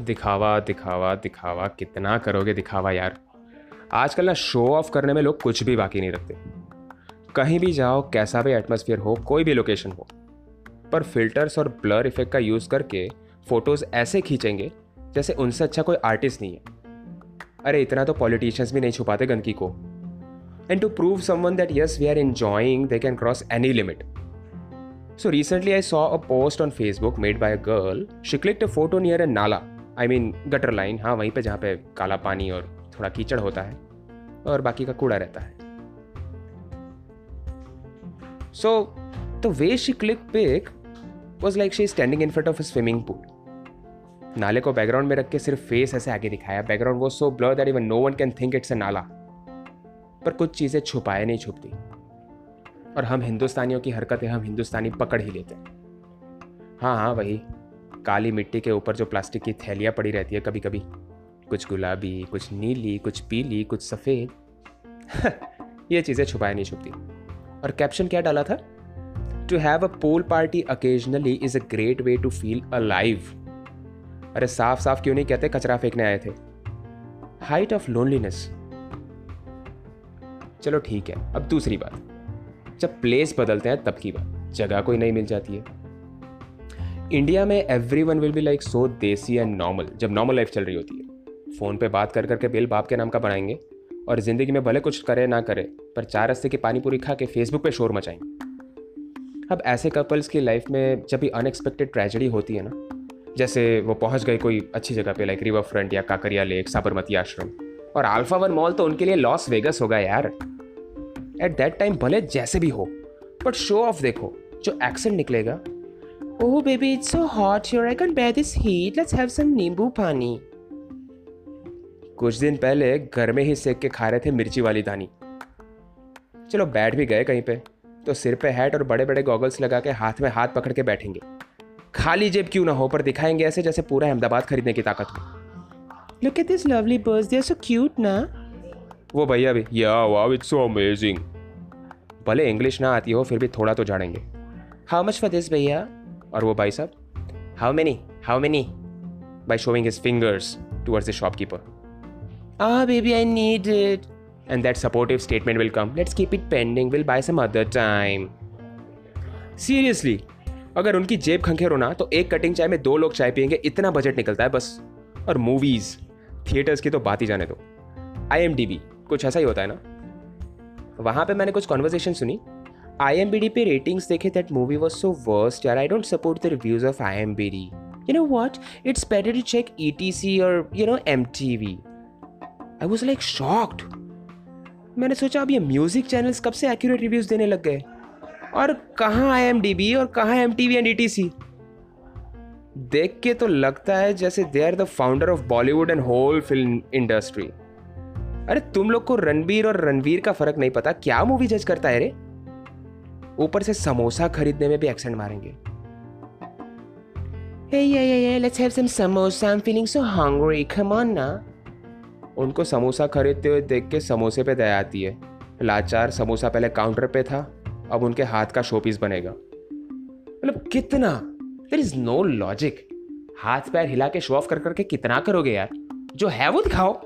दिखावा दिखावा दिखावा, कितना करोगे दिखावा यार। आजकल ना शो ऑफ़ करने में लोग कुछ भी बाकी नहीं रखते। कहीं भी जाओ, कैसा भी एटमोसफियर हो, कोई भी लोकेशन हो, पर फिल्टर्स और ब्लर इफ़ेक्ट का यूज़ करके फ़ोटोज़ ऐसे खींचेंगे जैसे उनसे अच्छा कोई आर्टिस्ट नहीं है। अरे, इतना तो पॉलिटिशियंस भी नहीं छुपाते गंदगी को। And to prove someone that yes we are enjoying they can cross any limit So recently I saw a post on Facebook made by a girl. She clicked a photo near a nala. I mean gutter line. हाँ वहीं पे जहाँ पे काला पानी और थोड़ा कीचड़ होता है और बाकी का कूड़ा रहता है way she clicked pic was like she is standing in front of a swimming pool. नाले को बैकग्राउंड में रख के सिर्फ़ फेस ऐसे आगे दिखाया बैकग्राउंड वो so blur that even no one can think it's a नाला पर कुछ चीज़ें छुपाए नहीं छुपती और हम हिंदुस्तानियों की हरकतें हम हिंदुस्तानी पकड़ ही लेते हैं। हाँ हाँ वही। काली मिट्टी के ऊपर जो प्लास्टिक की थैलियाँ पड़ी रहती है कभी कभी कुछ गुलाबी, कुछ नीली, कुछ पीली, कुछ सफ़ेद। ये चीज़ें छुपाए नहीं छुपती। और कैप्शन क्या डाला था? To have a pool party occasionally is a great way to feel alive अरे साफ़ साफ़ क्यों नहीं कहते? कचरा फेंकने आए थे। हाइट ऑफ़ लोनलीनेस चलो ठीक है, अब दूसरी बात। जब प्लेस बदलते हैं, तब की बात। जगह कोई नहीं मिल जाती है। इंडिया में everyone will be like so desi and normal जब नॉर्मल लाइफ चल रही होती है। फ़ोन पे बात कर करके बिल बाप के नाम का बनाएँगे, और ज़िंदगी में भले कुछ करे ना करे, पर चार रस्ते की पानी पूरी खा के फेसबुक पे शोर मचाएँगे। अब ऐसे कपल्स की लाइफ में जब भी अनएक्सपेक्टेड ट्रेजेडी होती है ना, जैसे वो पहुँच गए कोई अच्छी जगह पे लाइक रिवर फ्रंट या काकरिया लेक साबरमती आश्रम और अल्फ़ा वन मॉल तो उनके लिए लॉस वेगस होगा यार। एट दैट टाइम भले जैसे भी हो बट शो ऑफ़ देखो जो एक्सेंट निकलेगा। ओह baby it's so hot here I can bear this heat let's have some nimbu pani कुछ दिन पहले घर में ही सेक के खा रहे थे मिर्ची वाली दानी। चलो बैठ भी गए कहीं पे तो सिर पे हैट और बड़े बड़े गॉगल्स लगा के हाथ में हाथ पकड़ के बैठेंगे। खाली जेब क्यों ना हो पर दिखाएँगे ऐसे जैसे पूरा अहमदाबाद खरीदने की ताकत हो। Look at this lovely birds they are so cute ना वो भैया भी या वाओ इट्स सो अमेजिंग भले इंग्लिश ना आती हो, फिर भी थोड़ा तो जानेंगे। हाउ मच फॉर दिस भैया? और वो भाई साहब? How many how many by showing his fingers towards the shopkeeper ah baby I need it and that supportive statement will come let's keep it pending will buy some other time seriously अगर उनकी जेब खंखेर होना तो एक cutting चाय में दो लोग चाय पियेंगे, इतना बजट निकलता है बस। और मूवीज़ थिएटर्स की तो बात ही जाने दो। आई एम डी बी कुछ ऐसा ही होता है ना? वहाँ पे मैंने कुछ कॉन्वर्जेशन सुनी। आई एम बी डी पे रेटिंग्स देखे that movie was so worst यार I don't support the reviews of I M D B you know what it's better to check E T C और you know M T V I was like shocked मैंने सोचा, अब ये music channels कब से accurate reviews देने लग गए? और कहाँ आई एम डी बी और कहाँ M T V and E T C देख के तो लगता है जैसे they are the founder of Bollywood and whole film industry अरे तुम लोग को रणबीर और रणवीर का फ़र्क नहीं पता। क्या मूवी जज करता है रे? ऊपर से समोसा खरीदने में भी एक्सेंट मारेंगे। Hey, yeah, yeah, yeah, let's have some samosa. I'm feeling so hungry. Come on ना। उनको समोसा खरीदते हुए देख के समोसे पे दया आती है। लाचार समोसा पहले काउंटर पे था। अब उनके हाथ का शोपीस बनेगा। मतलब कितना? देर इज़ नो लॉजिक हाथ पैर हिला के शो ऑफ़ कर करके कितना करोगे यार? जो है वो दिखाओ।